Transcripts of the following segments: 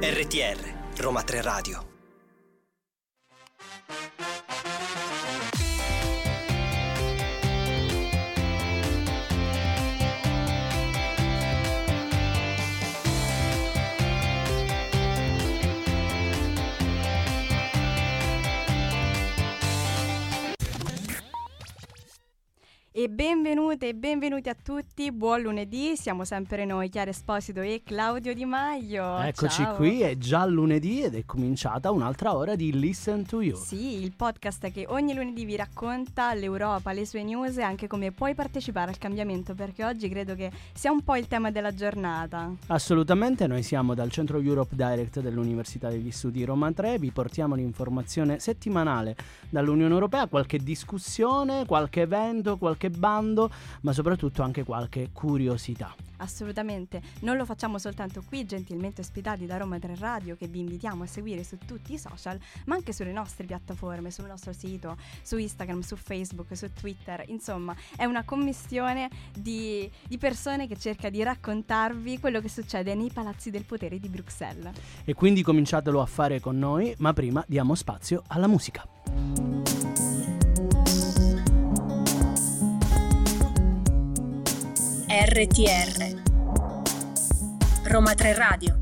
RTR Roma 3 Radio E benvenute e benvenuti a tutti, buon lunedì, siamo sempre noi, Chiara Esposito e Claudio Di Maio. Eccoci Ciao. qui, è già lunedì ed è cominciata un'altra ora di Listen to You. Sì, il podcast che ogni lunedì vi racconta l'Europa, le sue news e anche come puoi partecipare al cambiamento, perché oggi credo che sia un po' il tema della giornata. Assolutamente, noi siamo dal Centro Europe Direct dell'Università degli Studi Roma 3, vi portiamo l'informazione settimanale dall'Unione Europea, qualche discussione, qualche evento, qualche bando, ma soprattutto anche qualche curiosità. Assolutamente, non lo facciamo soltanto qui, gentilmente ospitati da Roma 3 Radio, che vi invitiamo a seguire su tutti i social, ma anche sulle nostre piattaforme, sul nostro sito, su Instagram, su Facebook, su Twitter. Insomma, è una commissione di, di persone che cerca di raccontarvi quello che succede nei palazzi del potere di Bruxelles. E quindi cominciatelo a fare con noi, ma prima diamo spazio alla musica. RTR Roma 3 Radio.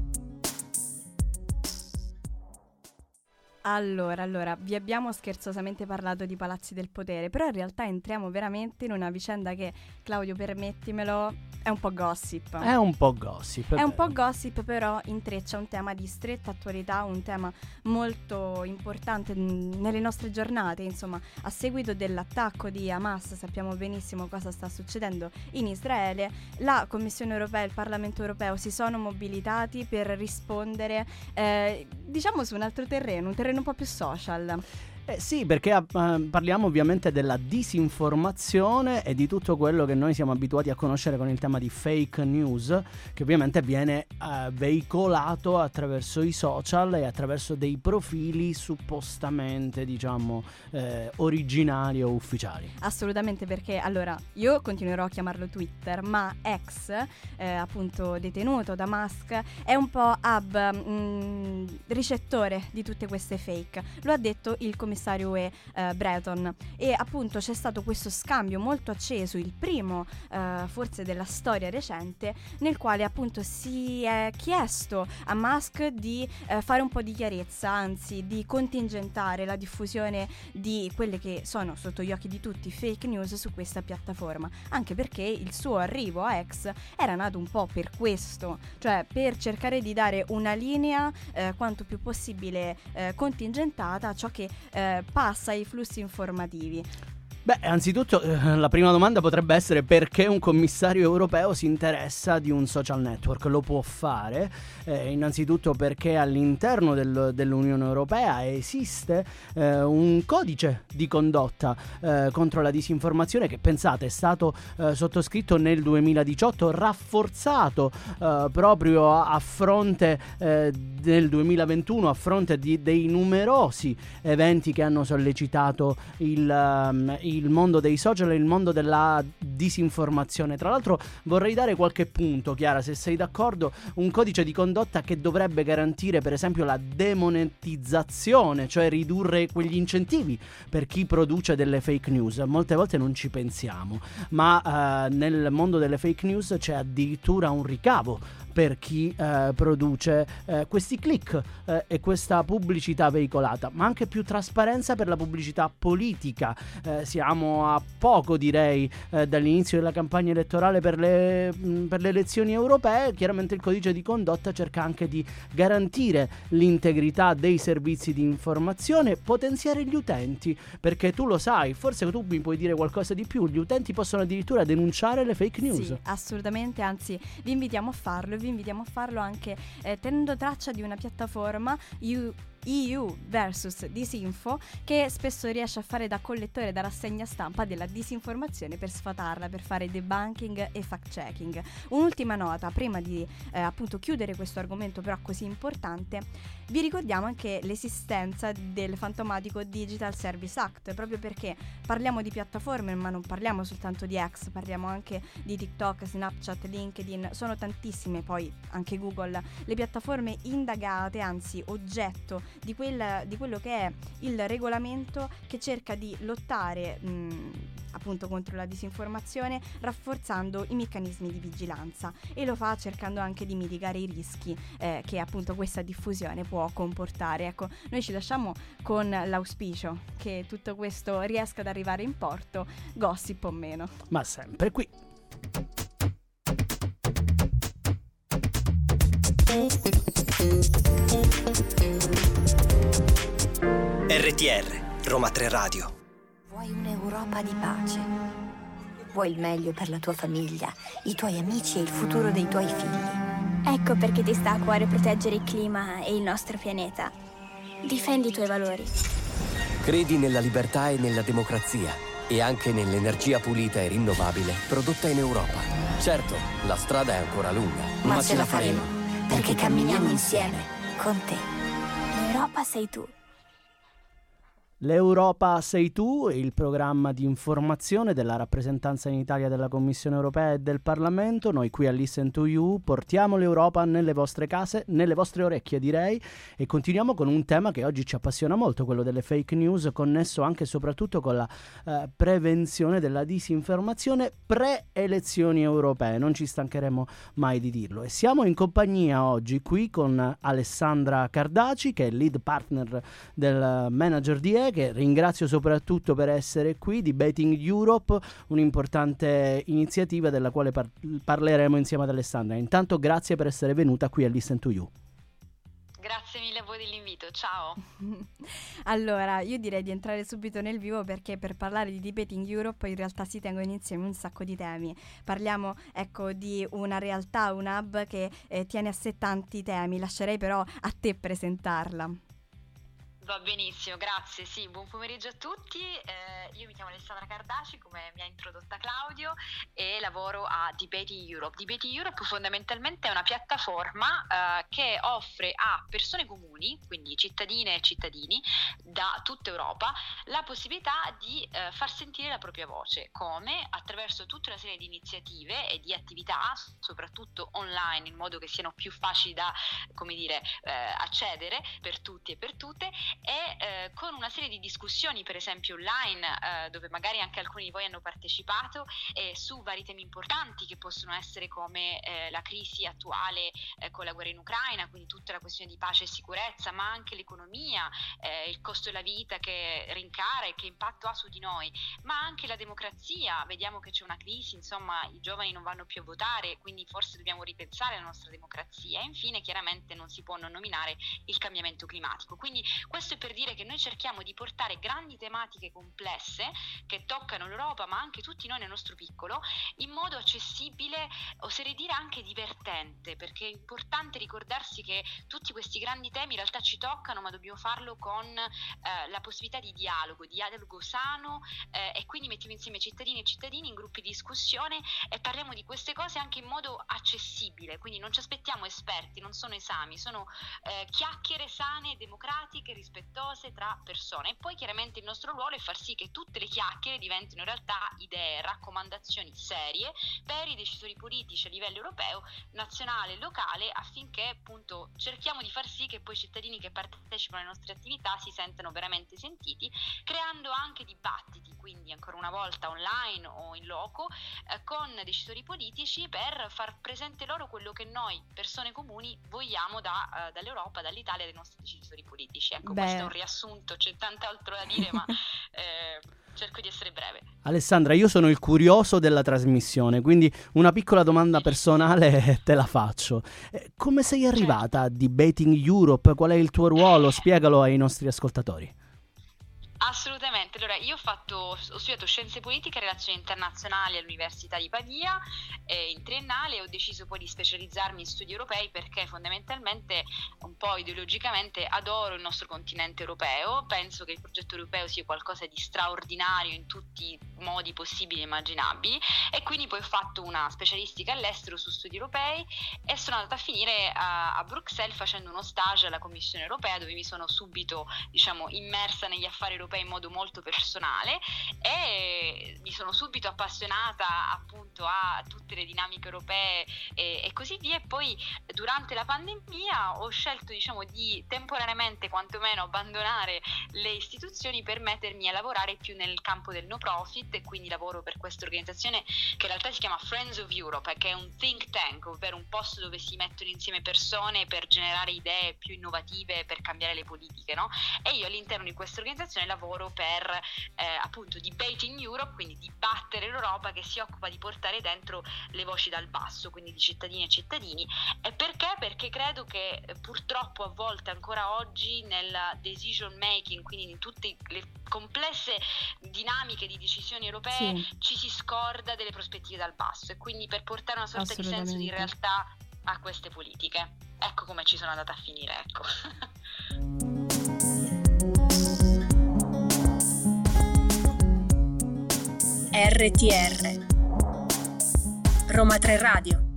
Allora, allora, vi abbiamo scherzosamente parlato di palazzi del potere, però in realtà entriamo veramente in una vicenda che, Claudio, permettimelo, è un po' gossip. È un po' gossip. È un vero. po' gossip, però intreccia un tema di stretta attualità, un tema molto importante n- nelle nostre giornate. Insomma, a seguito dell'attacco di Hamas, sappiamo benissimo cosa sta succedendo in Israele. La Commissione europea e il Parlamento europeo si sono mobilitati per rispondere, eh, diciamo, su un altro terreno, un terreno un po' più social. Eh sì, perché eh, parliamo ovviamente della disinformazione e di tutto quello che noi siamo abituati a conoscere con il tema di fake news, che ovviamente viene eh, veicolato attraverso i social e attraverso dei profili suppostamente, diciamo, eh, originali o ufficiali. Assolutamente perché allora io continuerò a chiamarlo Twitter, ma ex, eh, appunto detenuto da Musk, è un po' hub, mh, ricettore di tutte queste fake. Lo ha detto il commissario UE eh, Breton. E appunto c'è stato questo scambio molto acceso, il primo eh, forse della storia recente, nel quale appunto si è chiesto a Musk di eh, fare un po' di chiarezza, anzi di contingentare la diffusione di quelle che sono sotto gli occhi di tutti fake news su questa piattaforma, anche perché il suo arrivo a X era nato un po' per questo, cioè per cercare di dare una linea eh, quanto più possibile eh, contingentata a ciò che eh, passa ai flussi informativi. Beh, anzitutto eh, la prima domanda potrebbe essere perché un commissario europeo si interessa di un social network? Lo può fare, eh, innanzitutto perché all'interno del- dell'Unione Europea esiste eh, un codice di condotta eh, contro la disinformazione che pensate è stato eh, sottoscritto nel 2018, rafforzato proprio a, a fronte del 2021, a fronte di- dei numerosi eventi che hanno sollecitato il, ehm, il mondo dei social e il mondo della disinformazione. Tra l'altro vorrei dare qualche punto, Chiara, se sei d'accordo, un codice di condotta che dovrebbe garantire per esempio la demonetizzazione, cioè ridurre quegli incentivi per chi produce delle fake news. Molte volte non ci pensiamo, ma eh, nel mondo delle fake news c'è addirittura un ricavo per chi eh, produce eh, questi click eh, e questa pubblicità veicolata, ma anche più trasparenza per la pubblicità politica. Eh, siamo a poco, direi, eh, dall'inizio della campagna elettorale per le, mh, per le elezioni europee. Chiaramente il codice di condotta cerca anche di garantire l'integrità dei servizi di informazione, potenziare gli utenti, perché tu lo sai, forse tu mi puoi dire qualcosa di più, gli utenti possono addirittura denunciare le fake news. Sì, assolutamente, anzi vi invitiamo a farlo vi invitiamo a farlo anche eh, tenendo traccia di una piattaforma, You EU versus Disinfo che spesso riesce a fare da collettore, da rassegna stampa della disinformazione per sfatarla, per fare debunking e fact checking. Un'ultima nota, prima di eh, appunto chiudere questo argomento però così importante, vi ricordiamo anche l'esistenza del fantomatico Digital Service Act, proprio perché parliamo di piattaforme ma non parliamo soltanto di X, parliamo anche di TikTok, Snapchat, LinkedIn, sono tantissime poi anche Google, le piattaforme indagate, anzi oggetto di, quel, di quello che è il regolamento che cerca di lottare mh, appunto contro la disinformazione rafforzando i meccanismi di vigilanza e lo fa cercando anche di mitigare i rischi eh, che appunto questa diffusione può comportare. Ecco, noi ci lasciamo con l'auspicio che tutto questo riesca ad arrivare in porto, gossip o meno. Ma sempre qui. RTR, Roma 3 Radio. Un'Europa di pace? Vuoi il meglio per la tua famiglia, i tuoi amici e il futuro dei tuoi figli? Ecco perché ti sta a cuore proteggere il clima e il nostro pianeta. Difendi i tuoi valori. Credi nella libertà e nella democrazia e anche nell'energia pulita e rinnovabile prodotta in Europa. Certo, la strada è ancora lunga, ma, ma ce la faremo, perché camminiamo insieme con te. L'Europa sei tu. L'Europa sei tu, il programma di informazione della rappresentanza in Italia della Commissione europea e del Parlamento. Noi qui a Listen to You portiamo l'Europa nelle vostre case, nelle vostre orecchie direi, e continuiamo con un tema che oggi ci appassiona molto, quello delle fake news, connesso anche e soprattutto con la eh, prevenzione della disinformazione pre-elezioni europee. Non ci stancheremo mai di dirlo. E siamo in compagnia oggi qui con Alessandra Cardaci, che è lead partner del manager di E che ringrazio soprattutto per essere qui, di Betting Europe, un'importante iniziativa della quale par- parleremo insieme ad Alessandra. Intanto grazie per essere venuta qui a Listen to You. Grazie mille a voi dell'invito, ciao. allora, io direi di entrare subito nel vivo perché per parlare di Debating Europe in realtà si tengono insieme un sacco di temi. Parliamo, ecco, di una realtà, un hub che eh, tiene a sé tanti temi. Lascerei però a te presentarla. Va benissimo, grazie. Sì, buon pomeriggio a tutti. Eh, io mi chiamo Alessandra Cardaci, come mi ha introdotta Claudio, e lavoro a Debate Europe. Debate Europe fondamentalmente è una piattaforma eh, che offre a persone comuni, quindi cittadine e cittadini da tutta Europa, la possibilità di eh, far sentire la propria voce. Come? Attraverso tutta una serie di iniziative e di attività, soprattutto online, in modo che siano più facili da, come dire, eh, accedere per tutti e per tutte e eh, con una serie di discussioni, per esempio online, eh, dove magari anche alcuni di voi hanno partecipato, eh, su vari temi importanti che possono essere come eh, la crisi attuale eh, con la guerra in Ucraina, quindi tutta la questione di pace e sicurezza, ma anche l'economia, eh, il costo della vita che rincara e che impatto ha su di noi, ma anche la democrazia. Vediamo che c'è una crisi, insomma, i giovani non vanno più a votare, quindi forse dobbiamo ripensare la nostra democrazia. E infine, chiaramente, non si può non nominare il cambiamento climatico. Quindi questo è per dire che noi cerchiamo di portare grandi tematiche complesse che toccano l'Europa, ma anche tutti noi nel nostro piccolo, in modo accessibile, oserei dire anche divertente, perché è importante ricordarsi che tutti questi grandi temi in realtà ci toccano, ma dobbiamo farlo con eh, la possibilità di dialogo, dialogo sano eh, e quindi mettiamo insieme cittadini e cittadini in gruppi di discussione e parliamo di queste cose anche in modo accessibile, quindi non ci aspettiamo esperti, non sono esami, sono eh, chiacchiere sane, democratiche, rispettose tra persone. E poi chiaramente il nostro ruolo è far sì che tutte le chiacchiere diventino in realtà idee, raccomandazioni serie per i decisori politici a livello europeo, nazionale e locale affinché appunto cerchiamo di far sì che poi i cittadini che partecipano alle nostre attività si sentano veramente sentiti, creando anche dibattiti, quindi ancora una volta online o in loco, eh, con decisori politici per far presente loro quello che noi, persone comuni, vogliamo da, uh, dall'Europa, dall'Italia, dai nostri decisori politici. Ecco. Questo è un riassunto, c'è tant'altro da dire, ma eh, cerco di essere breve. Alessandra, io sono il curioso della trasmissione, quindi una piccola domanda personale te la faccio. Eh, come sei arrivata certo. a Debating Europe? Qual è il tuo ruolo? Spiegalo ai nostri ascoltatori. Assolutamente, allora io ho, fatto, ho studiato scienze politiche e relazioni internazionali all'Università di Pavia eh, in triennale. E ho deciso poi di specializzarmi in studi europei perché fondamentalmente un po' ideologicamente adoro il nostro continente europeo, penso che il progetto europeo sia qualcosa di straordinario in tutti i modi possibili e immaginabili. E quindi poi ho fatto una specialistica all'estero su studi europei e sono andata a finire a, a Bruxelles facendo uno stage alla Commissione europea dove mi sono subito diciamo immersa negli affari europei europea in modo molto personale e mi sono subito appassionata appunto a tutte le dinamiche europee e, e così via e poi durante la pandemia ho scelto diciamo di temporaneamente quantomeno abbandonare le istituzioni per mettermi a lavorare più nel campo del no profit e quindi lavoro per questa organizzazione che in realtà si chiama Friends of Europe che è un think tank ovvero un posto dove si mettono insieme persone per generare idee più innovative per cambiare le politiche no? e io all'interno di questa organizzazione lavoro lavoro per eh, appunto Debating Europe, quindi dibattere l'Europa che si occupa di portare dentro le voci dal basso, quindi di cittadini e cittadini. E perché? Perché credo che eh, purtroppo a volte ancora oggi nel decision making, quindi in tutte le complesse dinamiche di decisioni europee, sì. ci si scorda delle prospettive dal basso e quindi per portare una sorta di senso di realtà a queste politiche. Ecco come ci sono andata a finire, ecco. RTR Roma 3 Radio.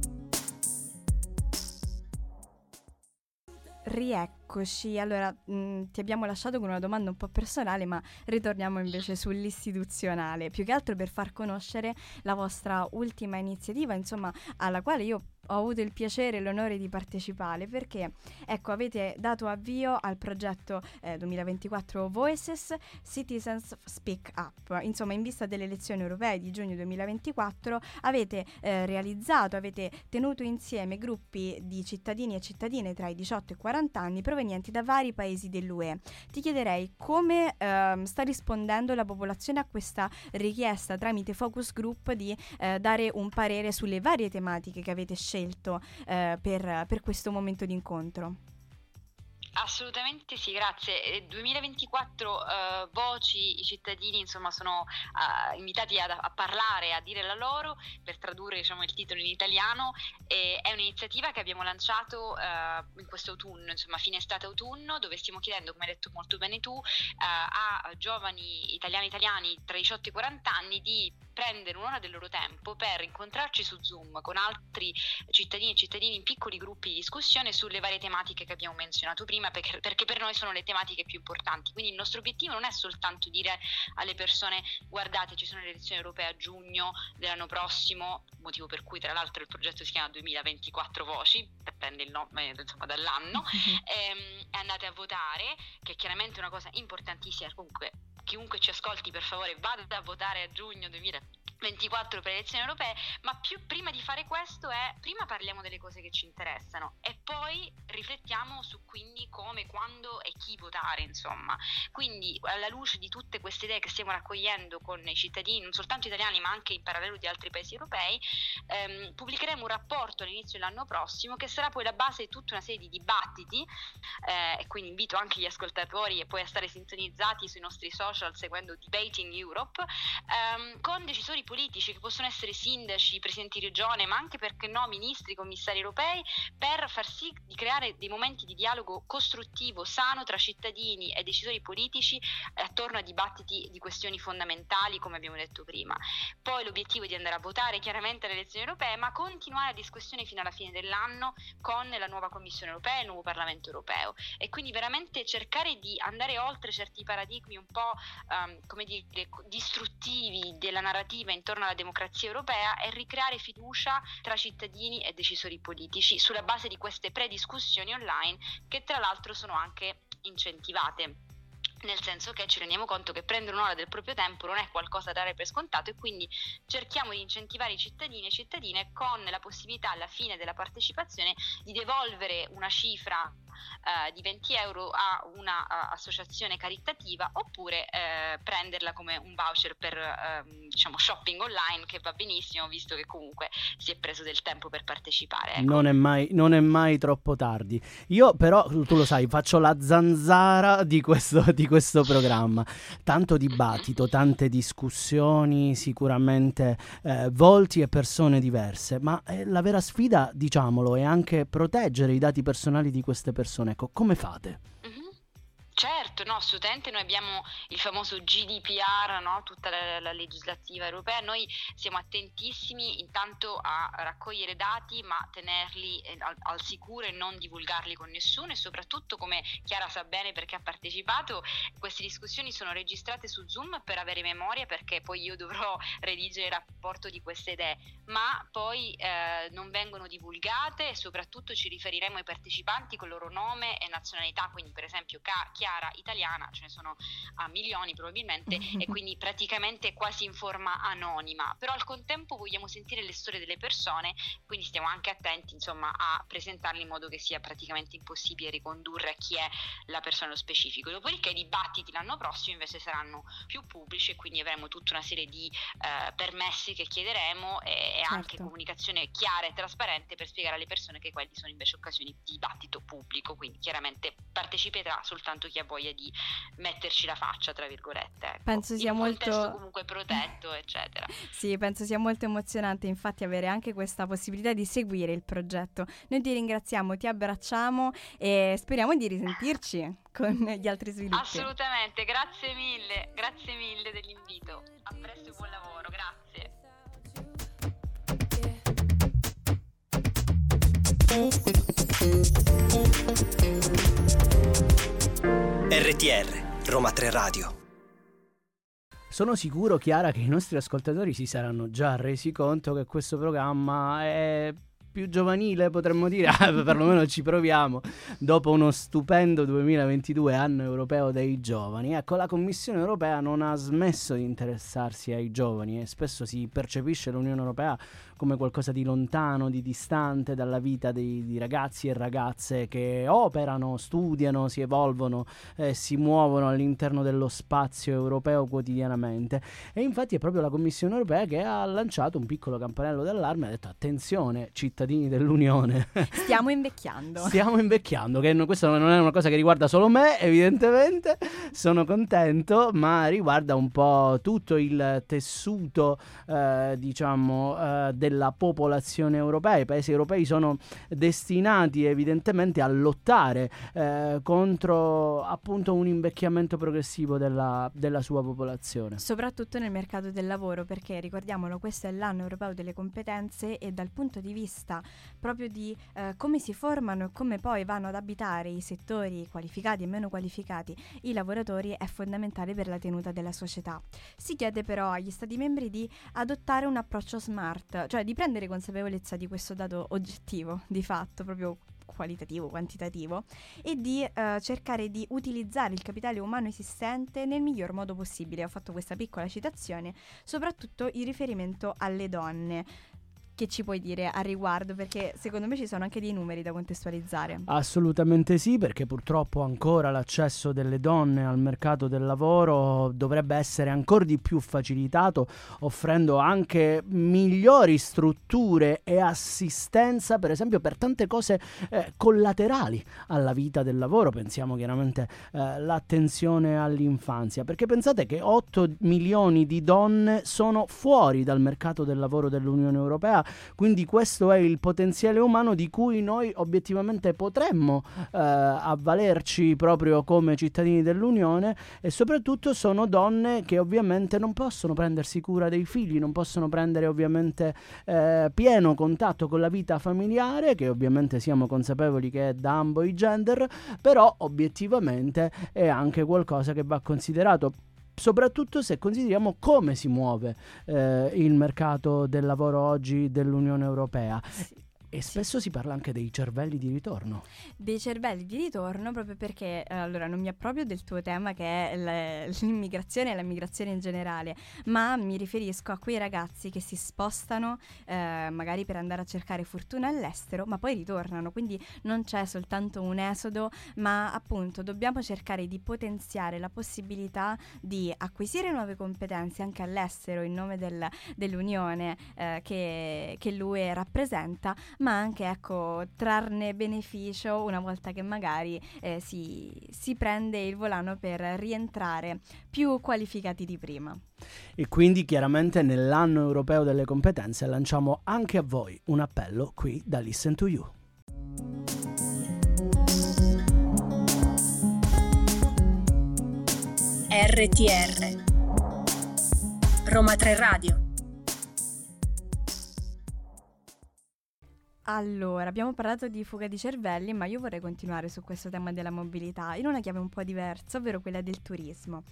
Rieccoci, allora mh, mm, ti abbiamo lasciato con una domanda un po' personale, ma ritorniamo invece sull'istituzionale, più che altro per far conoscere la vostra ultima iniziativa, insomma, alla quale io ho avuto il piacere e l'onore di partecipare perché ecco avete dato avvio al progetto eh, 2024 Voices Citizens Speak Up. Insomma in vista delle elezioni europee di giugno 2024 avete eh, realizzato avete tenuto insieme gruppi di cittadini e cittadine tra i 18 e i 40 anni provenienti da vari paesi dell'UE ti chiederei come eh, sta rispondendo la popolazione a questa richiesta tramite focus group di eh, dare un parere sulle varie tematiche che avete scelto scelto eh, per, per questo momento di incontro? Assolutamente sì, grazie. 2024 eh, voci, i cittadini insomma sono uh, invitati a, a, parlare, a dire la loro, per tradurre diciamo, il titolo in italiano. E è un'iniziativa che abbiamo lanciato uh, in questo autunno, insomma fine estate-autunno, dove stiamo chiedendo, come hai detto molto bene tu, uh, a giovani italiani italiani tra i 18 e i 40 anni di prendere un'ora del loro tempo per incontrarci su Zoom con altri cittadini e cittadini in piccoli gruppi di discussione sulle varie tematiche che abbiamo menzionato prima, perché, perché per noi sono le tematiche più importanti. Quindi il nostro obiettivo non è soltanto dire alle persone guardate ci sono le elezioni europee a giugno dell'anno prossimo, motivo per cui tra l'altro il progetto si chiama 2024 voci, prende il nome insomma, dall'anno, ehm, e andate a votare, che è chiaramente una cosa importantissima, comunque chiunque ci ascolti per favore vada a votare a giugno 2024 per le elezioni europee, ma più prima di fare questo è prima parliamo delle cose che ci interessano e poi riflettiamo su quindi come, quando e chi votare, insomma. Quindi alla luce di tutte queste idee che stiamo raccogliendo con i cittadini, non soltanto italiani, ma anche in parallelo di altri paesi europei, ehm, pubblicheremo un rapporto all'inizio dell'anno prossimo che sarà poi la base di tutta una serie di dibattiti eh, e quindi invito anche gli ascoltatori e poi a stare sintonizzati sui nostri social seguendo Debating Europe, ehm, con decisori politici che possono essere sindaci, presidenti di regione, ma anche perché no, ministri, commissari europei, per far sì di creare dei momenti di dialogo costruttivo, sano tra cittadini e decisori politici eh, attorno a dibattiti di questioni fondamentali, come abbiamo detto prima. Poi l'obiettivo è di andare a votare chiaramente alle elezioni europee, ma continuare la discussione fino alla fine dell'anno con la nuova Commissione europea e il nuovo Parlamento europeo. E quindi veramente cercare di andare oltre certi paradigmi un po' um, come dire, distruttivi della narrativa intorno alla democrazia europea e ricreare fiducia tra cittadini e decisori politici sulla base di queste prediscussioni online che tra l'altro sono anche incentivate. Nel senso che ci rendiamo conto che prendere un'ora del proprio tempo non è qualcosa da dare per scontato e quindi cerchiamo di incentivare i cittadini e cittadine con la possibilità alla fine della partecipazione di devolvere una cifra eh, di 20 euro a un'associazione caritativa oppure eh, prenderla come un voucher per ehm, diciamo shopping online che va benissimo visto che comunque si è preso del tempo per partecipare. Ecco. Non, è mai, non, è mai, troppo tardi. Io però, tu lo sai, faccio la zanzara di questo, di questo programma. Tanto dibattito, tante discussioni, sicuramente eh, volti e persone diverse, ma eh, la vera sfida, diciamolo, è anche proteggere i dati personali di queste persone. Ecco, come fate? Certo, no, assolutamente noi abbiamo il famoso GDPR, no? tutta la, la, legislativa europea, noi siamo attentissimi intanto a raccogliere dati ma tenerli eh, al, al, sicuro e non divulgarli con nessuno. E soprattutto come Chiara sa bene perché ha partecipato, queste discussioni sono registrate su Zoom per avere memoria perché poi io dovrò redigere il rapporto di queste idee, ma poi eh, non vengono divulgate e soprattutto ci riferiremo ai partecipanti con il loro nome e nazionalità, quindi per esempio chiara italiana, ce ne sono a milioni probabilmente, e quindi praticamente quasi in forma anonima. Però al contempo vogliamo sentire le storie delle persone, quindi stiamo anche attenti insomma, a presentarle in modo che sia praticamente impossibile ricondurre a chi è la persona nello specifico. Dopodiché i dibattiti l'anno prossimo invece saranno più pubblici e quindi avremo tutta una serie di eh, permessi che chiederemo e, e certo. anche comunicazione chiara e trasparente per spiegare alle persone che quelli sono invece occasioni di dibattito pubblico, quindi chiaramente parteciperà soltanto chi chi ha voglia di metterci la faccia, tra virgolette. Ecco. Penso sia In molto comunque protetto, eccetera. sì, penso sia molto emozionante infatti avere anche questa possibilità di seguire il progetto. Noi ti ringraziamo, ti abbracciamo e speriamo di risentirci con gli altri sviluppi. Assolutamente, grazie mille, grazie mille dell'invito. A presto e buon lavoro, grazie. RTR Roma 3 Radio sono sicuro, Chiara, che i nostri ascoltatori si saranno già resi conto che questo programma è più giovanile, potremmo dire, perlomeno ci proviamo, dopo uno stupendo 2022 anno europeo dei giovani. Ecco, la Commissione europea non ha smesso di interessarsi ai giovani e spesso si percepisce l'Unione europea come qualcosa di lontano, di distante dalla vita dei, di ragazzi e ragazze che operano, studiano, si evolvono, eh, si muovono all'interno dello spazio europeo quotidianamente. E infatti è proprio la Commissione europea che ha lanciato un piccolo campanello d'allarme e ha detto attenzione cittadini cittadini dell'Unione. Stiamo invecchiando. Stiamo invecchiando, che no, questa non è una cosa che riguarda solo me, evidentemente. Sono contento, ma riguarda un po' tutto il tessuto, eh, diciamo, eh, della popolazione europea. I paesi europei sono destinati evidentemente a lottare eh, contro appunto un invecchiamento progressivo della, della sua popolazione. Soprattutto nel mercato del lavoro, perché ricordiamolo, questo è l'anno europeo delle competenze e dal punto di vista proprio di eh, come si formano e come poi vanno ad abitare i settori qualificati e meno qualificati i lavoratori è fondamentale per la tenuta della società. Si chiede però agli Stati membri di adottare un approccio smart, cioè di prendere consapevolezza di questo dato oggettivo, di fatto, proprio qualitativo, quantitativo, e di eh, cercare di utilizzare il capitale umano esistente nel miglior modo possibile. Ho fatto questa piccola citazione, soprattutto in riferimento alle donne che ci puoi dire a riguardo? Perché secondo me ci sono anche dei numeri da contestualizzare. Assolutamente sì, perché purtroppo ancora l'accesso delle donne al mercato del lavoro dovrebbe essere ancora di più facilitato, offrendo anche migliori strutture e assistenza, per esempio, per tante cose eh, collaterali alla vita del lavoro. Pensiamo chiaramente all'attenzione eh, all'infanzia, perché pensate che 8 milioni di donne sono fuori dal mercato del lavoro dell'Unione Europea quindi questo è il potenziale umano di cui noi obiettivamente potremmo eh, avvalerci proprio come cittadini dell'Unione e soprattutto sono donne che ovviamente non possono prendersi cura dei figli, non possono prendere ovviamente eh, pieno contatto con la vita familiare, che ovviamente siamo consapevoli che è da ambo i gender, però obiettivamente è anche qualcosa che va considerato soprattutto se consideriamo come si muove eh, il mercato del lavoro oggi dell'Unione Europea. E spesso si parla anche dei cervelli di ritorno. Dei cervelli di ritorno proprio perché, eh, allora, non mi approprio del tuo tema che è l'immigrazione e la migrazione in generale, ma mi riferisco a quei ragazzi che si spostano eh, magari per andare a cercare fortuna all'estero, ma poi ritornano, quindi non c'è soltanto un esodo, ma appunto dobbiamo cercare di potenziare la possibilità di acquisire nuove competenze anche all'estero in nome del, dell'Unione eh, che, che l'UE rappresenta, ma anche ecco, trarne beneficio una volta che magari eh, si, si prende il volano per rientrare più qualificati di prima. E quindi chiaramente nell'anno europeo delle competenze lanciamo anche a voi un appello qui da Listen to You. RTR Roma 3 Radio Allora, abbiamo parlato di fuga di cervelli, ma io vorrei continuare su questo tema della mobilità in una chiave un po' diversa, ovvero quella del turismo.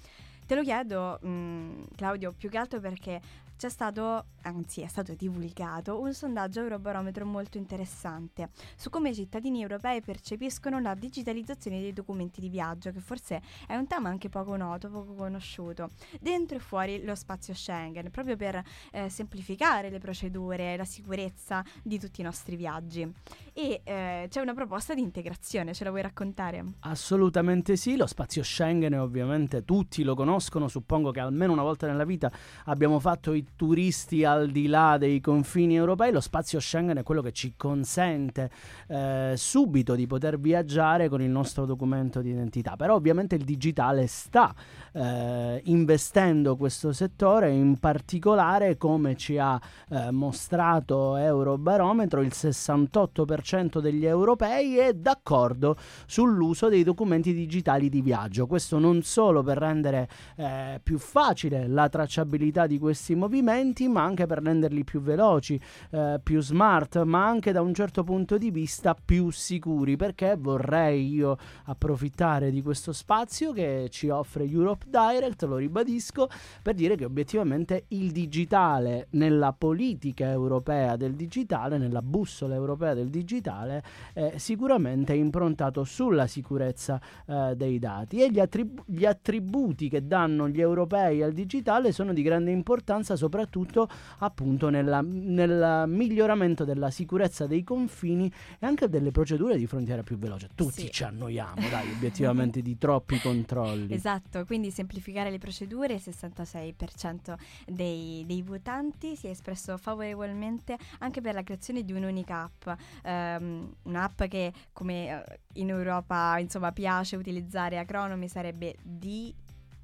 Te lo chiedo, mh, mm, Claudio, più che altro perché c'è stato, anzi è stato divulgato, un sondaggio Eurobarometro molto interessante su come i cittadini europei percepiscono la digitalizzazione dei documenti di viaggio, che forse è un tema anche poco noto, poco conosciuto, dentro e fuori lo spazio Schengen, proprio per eh, semplificare le procedure e la sicurezza di tutti i nostri viaggi. E eh, c'è una proposta di integrazione, ce la vuoi raccontare? Assolutamente sì, lo spazio Schengen ovviamente tutti lo conoscono, suppongo che almeno una volta nella vita abbiamo fatto i turisti al di là dei confini europei, lo spazio Schengen è quello che ci consente eh, subito di poter viaggiare con il nostro documento di identità. Però ovviamente il digitale sta eh, investendo questo settore, in particolare come ci ha eh, mostrato Eurobarometro, il 68% degli europei è d'accordo sull'uso dei documenti digitali di viaggio. Questo non solo per rendere eh, più facile la tracciabilità di questi movimenti, ma anche per renderli più veloci, eh, più smart, ma anche da un certo punto di vista più sicuri, perché vorrei io approfittare di questo spazio che ci offre Europe Direct, lo ribadisco, per dire che obiettivamente il digitale nella politica europea del digitale, nella bussola europea del digitale, è sicuramente improntato sulla sicurezza eh, dei dati e gli, attrib- gli attributi che danno gli europei al digitale sono di grande importanza soprattutto appunto nella, nel miglioramento della sicurezza dei confini e anche delle procedure di frontiera più veloce. Tutti sì. ci annoiamo, dai, obiettivamente di troppi controlli. Esatto, quindi semplificare le procedure, il 66% dei, dei votanti si è espresso favorevolmente anche per la creazione di un'unica app, um, un'app che come uh, in Europa insomma piace utilizzare acronomi sarebbe D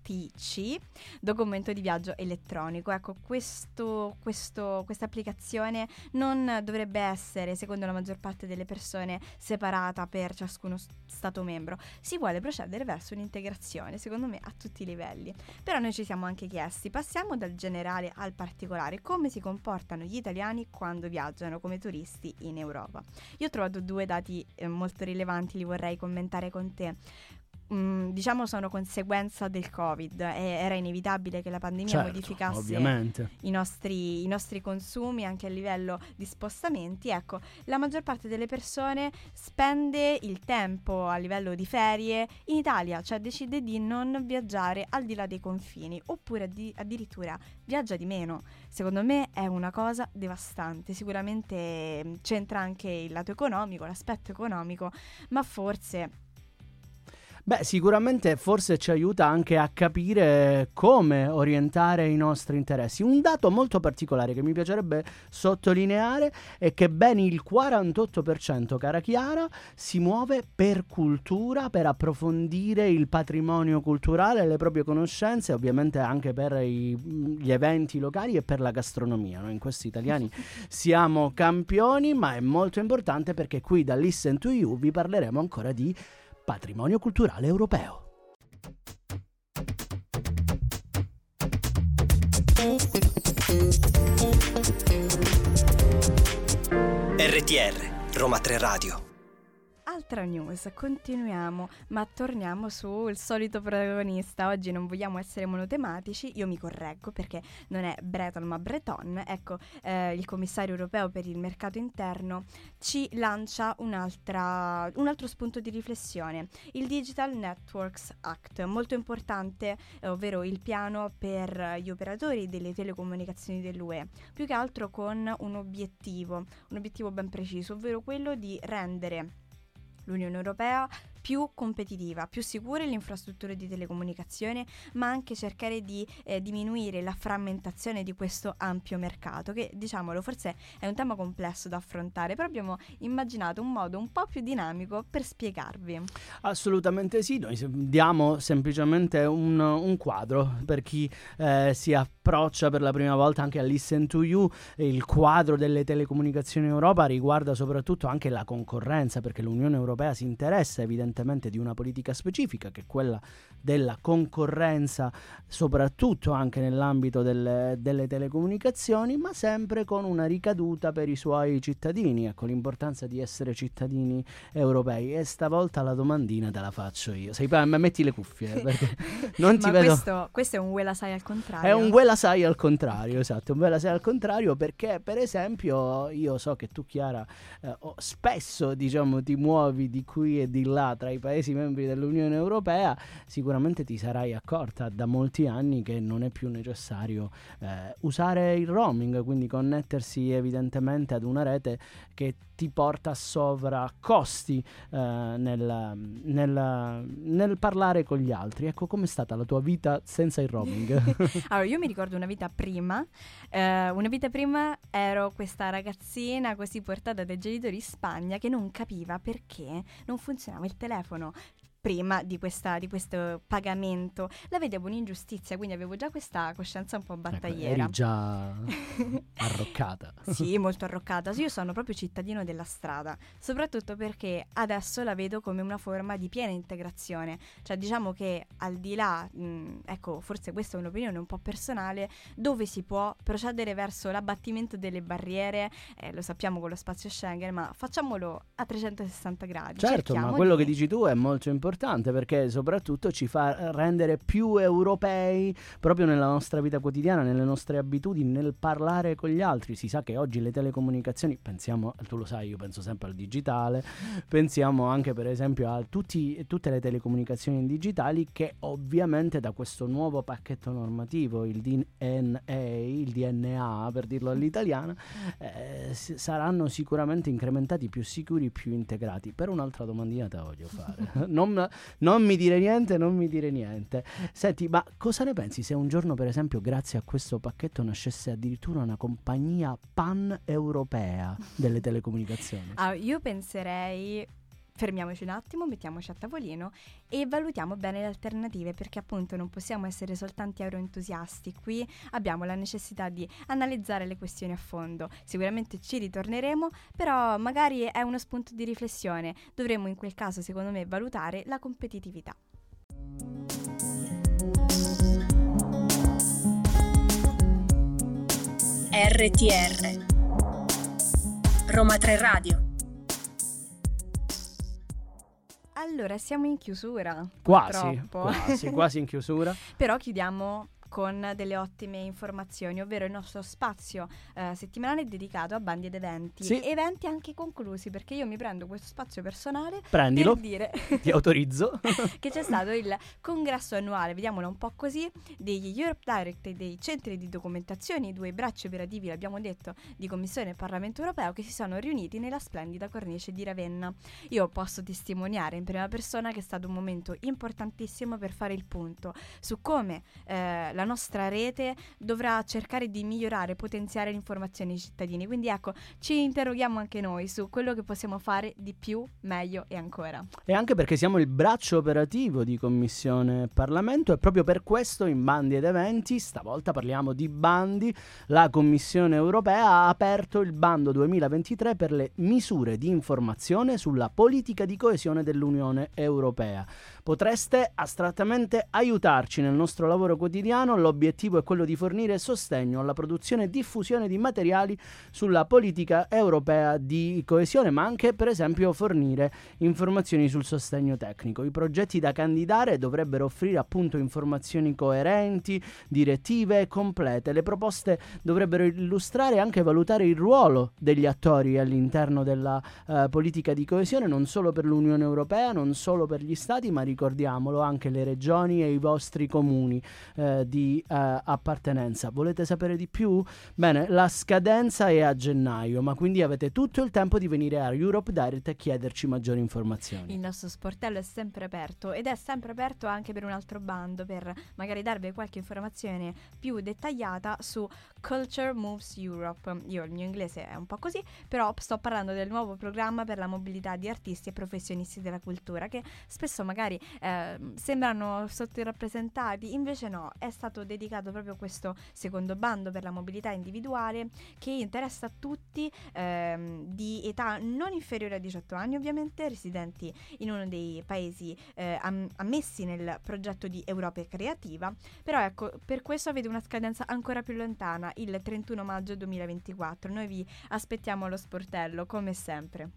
PC, documento di viaggio elettronico. Ecco, questo, questo, questa applicazione non dovrebbe essere, secondo la maggior parte delle persone, separata per ciascuno Stato membro. Si vuole procedere verso un'integrazione, secondo me, a tutti i livelli. Però noi ci siamo anche chiesti, passiamo dal generale al particolare, come si comportano gli italiani quando viaggiano come turisti in Europa. Io ho trovato due dati eh, molto rilevanti, li vorrei commentare con te mh, mm, diciamo sono conseguenza del Covid. E era inevitabile che la pandemia certo, modificasse i nostri, i nostri, consumi anche a livello di spostamenti. Ecco, la maggior parte delle persone spende il tempo a livello di ferie in Italia, cioè decide di non viaggiare al di là dei confini, oppure addi- addirittura viaggia di meno. Secondo me è una cosa devastante. Sicuramente mm, c'entra anche il lato economico, l'aspetto economico, ma forse Beh, sicuramente forse ci aiuta anche a capire come orientare i nostri interessi. Un dato molto particolare che mi piacerebbe sottolineare è che ben il 48%, cara Chiara, si muove per cultura, per approfondire il patrimonio culturale, le proprie conoscenze, ovviamente anche per i, gli eventi locali e per la gastronomia. Noi in questi italiani siamo campioni, ma è molto importante perché qui da Listen to You vi parleremo ancora di patrimonio culturale europeo. RTR Roma 3 Radio un'altra news, continuiamo, ma torniamo sul solito protagonista. Oggi non vogliamo essere monotematici, io mi correggo perché non è Breton ma Breton. Ecco, eh, il commissario europeo per il mercato interno ci lancia un altro spunto di riflessione, il Digital Networks Act, molto importante, ovvero il piano per gli operatori delle telecomunicazioni dell'UE, più che altro con un obiettivo, un obiettivo ben preciso, ovvero quello di rendere l'Unione Europea più competitiva, più sicure le infrastrutture di telecomunicazione, ma anche cercare di eh, diminuire la frammentazione di questo ampio mercato, che diciamolo forse è un tema complesso da affrontare, però abbiamo immaginato un modo un po' più dinamico per spiegarvi. Assolutamente sì, noi diamo semplicemente un, un quadro per chi eh, si approccia per la prima volta anche a Listen to You, il quadro delle telecomunicazioni in Europa riguarda soprattutto anche la concorrenza, perché l'Unione Europea si interessa evidentemente evidentemente di una politica specifica che è quella della concorrenza soprattutto anche nell'ambito delle, delle telecomunicazioni ma sempre con una ricaduta per i suoi cittadini. Ecco l'importanza di essere cittadini europei. E stavolta la domandina te la faccio io. Sei ma metti le cuffie perché non ti ma vedo questo, questo è un Wela Sai al contrario. È un Wela Sai al contrario esatto un Wela Sai al contrario perché per esempio io so che tu Chiara eh, spesso diciamo ti muovi di qui e di là tra i Paesi membri dell'Unione Europea, sicuramente ti sarai accorta da molti anni che non è più necessario eh, usare il roaming, quindi connettersi evidentemente ad una rete che ti porta a sovraccosti eh, nel, nel, nel, parlare con gli altri. Ecco, com'è stata la tua vita senza il roaming? allora, io mi ricordo una vita prima. Eh, una vita prima ero questa ragazzina così portata dai genitori in Spagna che non capiva perché non funzionava il telefono prima di, questa, di, questo pagamento. La vedevo un'ingiustizia, quindi avevo già questa coscienza un po' ecco, battagliera. Ecco, già arroccata. sì, molto arroccata. Io sono proprio cittadino della strada, soprattutto perché adesso la vedo come una forma di piena integrazione. Cioè diciamo che al di là, mh, ecco, forse questa è un'opinione un po' personale, dove si può procedere verso l'abbattimento delle barriere, eh, lo sappiamo con lo spazio Schengen, ma facciamolo a 360 gradi. Certo, Cerchiamo ma quello di... che dici tu è molto importante importante perché soprattutto ci fa rendere più europei proprio nella nostra vita quotidiana, nelle nostre abitudini, nel parlare con gli altri. Si sa che oggi le telecomunicazioni, pensiamo, tu lo sai, io penso sempre al digitale, pensiamo anche per esempio a tutti, tutte le telecomunicazioni digitali che ovviamente da questo nuovo pacchetto normativo, il DNA, il DNA per dirlo all'italiana, eh, saranno sicuramente incrementati, più sicuri, più integrati. Per un'altra domandina te la voglio fare. non non mi dire niente, non mi dire niente. Senti, ma cosa ne pensi se un giorno, per esempio, grazie a questo pacchetto nascesse addirittura una compagnia pan-europea delle telecomunicazioni? Ah, io penserei fermiamoci un attimo, mettiamoci a tavolino e valutiamo bene le alternative perché appunto non possiamo essere soltanto euroentusiasti. Qui abbiamo la necessità di analizzare le questioni a fondo. Sicuramente ci ritorneremo, però magari è uno spunto di riflessione. Dovremmo in quel caso, secondo me, valutare la competitività. RTR Roma 3 Radio Allora, siamo in chiusura. Quasi, quasi, quasi in chiusura. Però chiudiamo con delle ottime informazioni, ovvero il nostro spazio eh, settimanale dedicato a bandi ed eventi. Sì. Eventi anche conclusi, perché io mi prendo questo spazio personale Prendilo, per dire ti autorizzo che c'è stato il congresso annuale, vediamolo un po' così, degli Europe Direct e dei centri di documentazione, i due bracci operativi, l'abbiamo detto, di Commissione e Parlamento Europeo che si sono riuniti nella splendida cornice di Ravenna. Io posso testimoniare in prima persona che è stato un momento importantissimo per fare il punto su come eh, la nostra rete dovrà cercare di migliorare e potenziare l'informazione ai cittadini. Quindi ecco, ci interroghiamo anche noi su quello che possiamo fare di più, meglio e ancora. E anche perché siamo il braccio operativo di Commissione Parlamento e proprio per questo in bandi ed eventi, stavolta parliamo di bandi, la Commissione europea ha aperto il bando 2023 per le misure di informazione sulla politica di coesione dell'Unione Europea. Potreste astrattamente aiutarci nel nostro lavoro quotidiano l'obiettivo è quello di fornire sostegno alla produzione e diffusione di materiali sulla politica europea di coesione, ma anche per esempio fornire informazioni sul sostegno tecnico. I progetti da candidare dovrebbero offrire appunto informazioni coerenti, direttive e complete. Le proposte dovrebbero illustrare e anche valutare il ruolo degli attori all'interno della eh, politica di coesione, non solo per l'Unione Europea, non solo per gli Stati, ma ricordiamolo anche le regioni e i vostri comuni eh, di eh, appartenenza. Volete sapere di più? Bene, la scadenza è a gennaio, ma quindi avete tutto il tempo di venire a Europe Direct e chiederci maggiori informazioni. Il nostro sportello è sempre aperto ed è sempre aperto anche per un altro bando per magari darvi qualche informazione più dettagliata su Culture Moves Europe. Io il mio inglese è un po' così, però sto parlando del nuovo programma per la mobilità di artisti e professionisti della cultura che spesso magari eh, sembrano sottorappresentati, invece no, è stato dedicato proprio questo secondo bando per la mobilità individuale che interessa a tutti ehm, di età non inferiore a 18 anni ovviamente, residenti in uno dei paesi eh, am- ammessi nel progetto di Europa Creativa, però ecco, per questo avete una scadenza ancora più lontana, il 31 maggio 2024. Noi vi aspettiamo allo sportello, come sempre.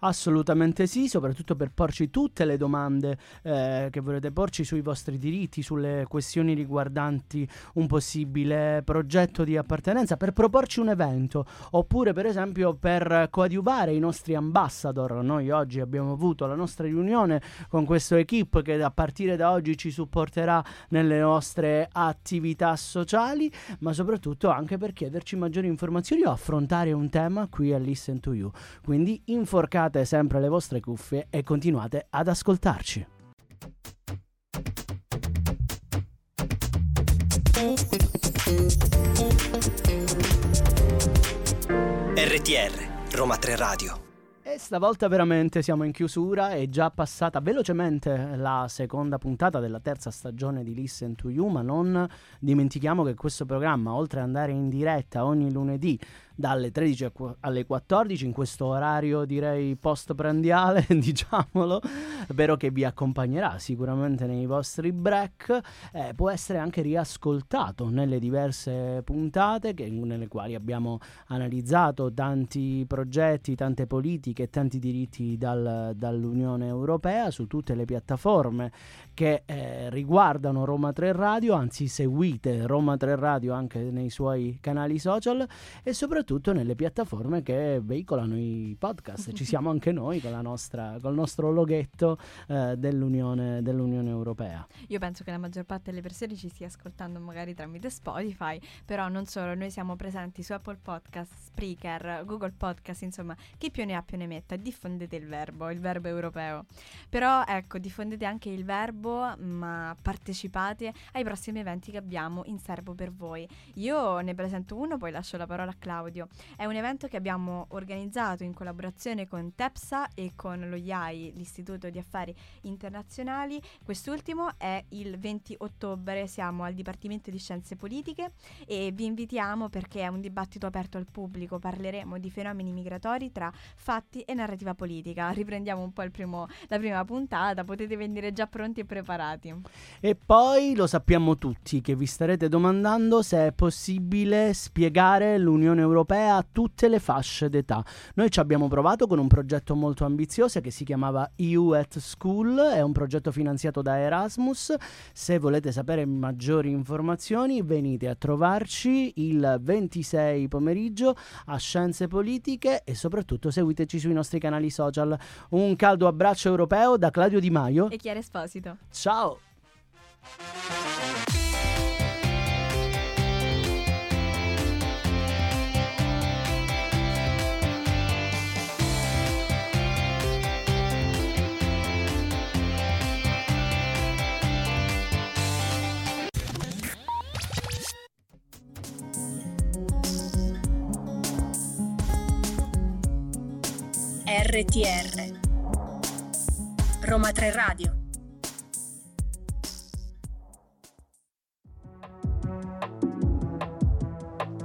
Assolutamente sì, soprattutto per porci tutte le domande eh, che volete porci sui vostri diritti, sulle questioni riguardanti un possibile progetto di appartenenza, per proporci un evento, oppure per esempio per coadiuvare i nostri ambassador. Noi oggi abbiamo avuto la nostra riunione con questo equip che a partire da oggi ci supporterà nelle nostre attività sociali, ma soprattutto anche per chiederci maggiori informazioni o affrontare un tema qui a Listen to You. Quindi inforcate Attaccate sempre le vostre cuffie e continuate ad ascoltarci. RTR Roma 3 Radio e stavolta veramente siamo in chiusura, è già passata velocemente la seconda puntata della terza stagione di Listen to You, ma non dimentichiamo che questo programma, oltre ad andare in diretta ogni lunedì dalle 13 alle 14 in questo orario direi post prandiale diciamolo. Spero che vi accompagnerà sicuramente nei vostri break. Eh, può essere anche riascoltato nelle diverse puntate che, nelle quali abbiamo analizzato tanti progetti tante politiche tanti diritti dal, dall'Unione Europea su tutte le piattaforme che eh, riguardano Roma 3 Radio. Anzi seguite Roma 3 Radio anche nei suoi canali social. E soprattutto soprattutto nelle piattaforme che veicolano i podcast. Ci siamo anche noi con la nostra, col nostro loghetto eh, dell'Unione, dell'Unione Europea. Io penso che la maggior parte delle persone ci stia ascoltando magari tramite Spotify, però non solo, noi siamo presenti su Apple Podcast, Spreaker, Google Podcast, insomma, chi più ne ha più ne metta, diffondete il verbo, il verbo europeo. Però ecco, diffondete anche il verbo, ma partecipate ai prossimi eventi che abbiamo in serbo per voi. Io ne presento uno, poi lascio la parola a Claudio radio. È un evento che abbiamo organizzato in collaborazione con TEPSA e con lo IAI, l'Istituto di Affari Internazionali. Quest'ultimo è il 20 ottobre, siamo al Dipartimento di Scienze Politiche e vi invitiamo perché è un dibattito aperto al pubblico, parleremo di fenomeni migratori tra fatti e narrativa politica. Riprendiamo un po' primo, la prima puntata, potete venire già pronti e preparati. E poi lo sappiamo tutti che vi starete domandando se è possibile spiegare l'Unione Europea europea a tutte le fasce d'età. Noi ci abbiamo provato con un progetto molto ambizioso che si chiamava EU at School, è un progetto finanziato da Erasmus. Se volete sapere maggiori informazioni venite a trovarci il 26 pomeriggio a Scienze Politiche e soprattutto seguiteci sui nostri canali social. Un caldo abbraccio europeo da Claudio Di Maio e Chiara Esposito. Ciao! RTR Roma 3 Radio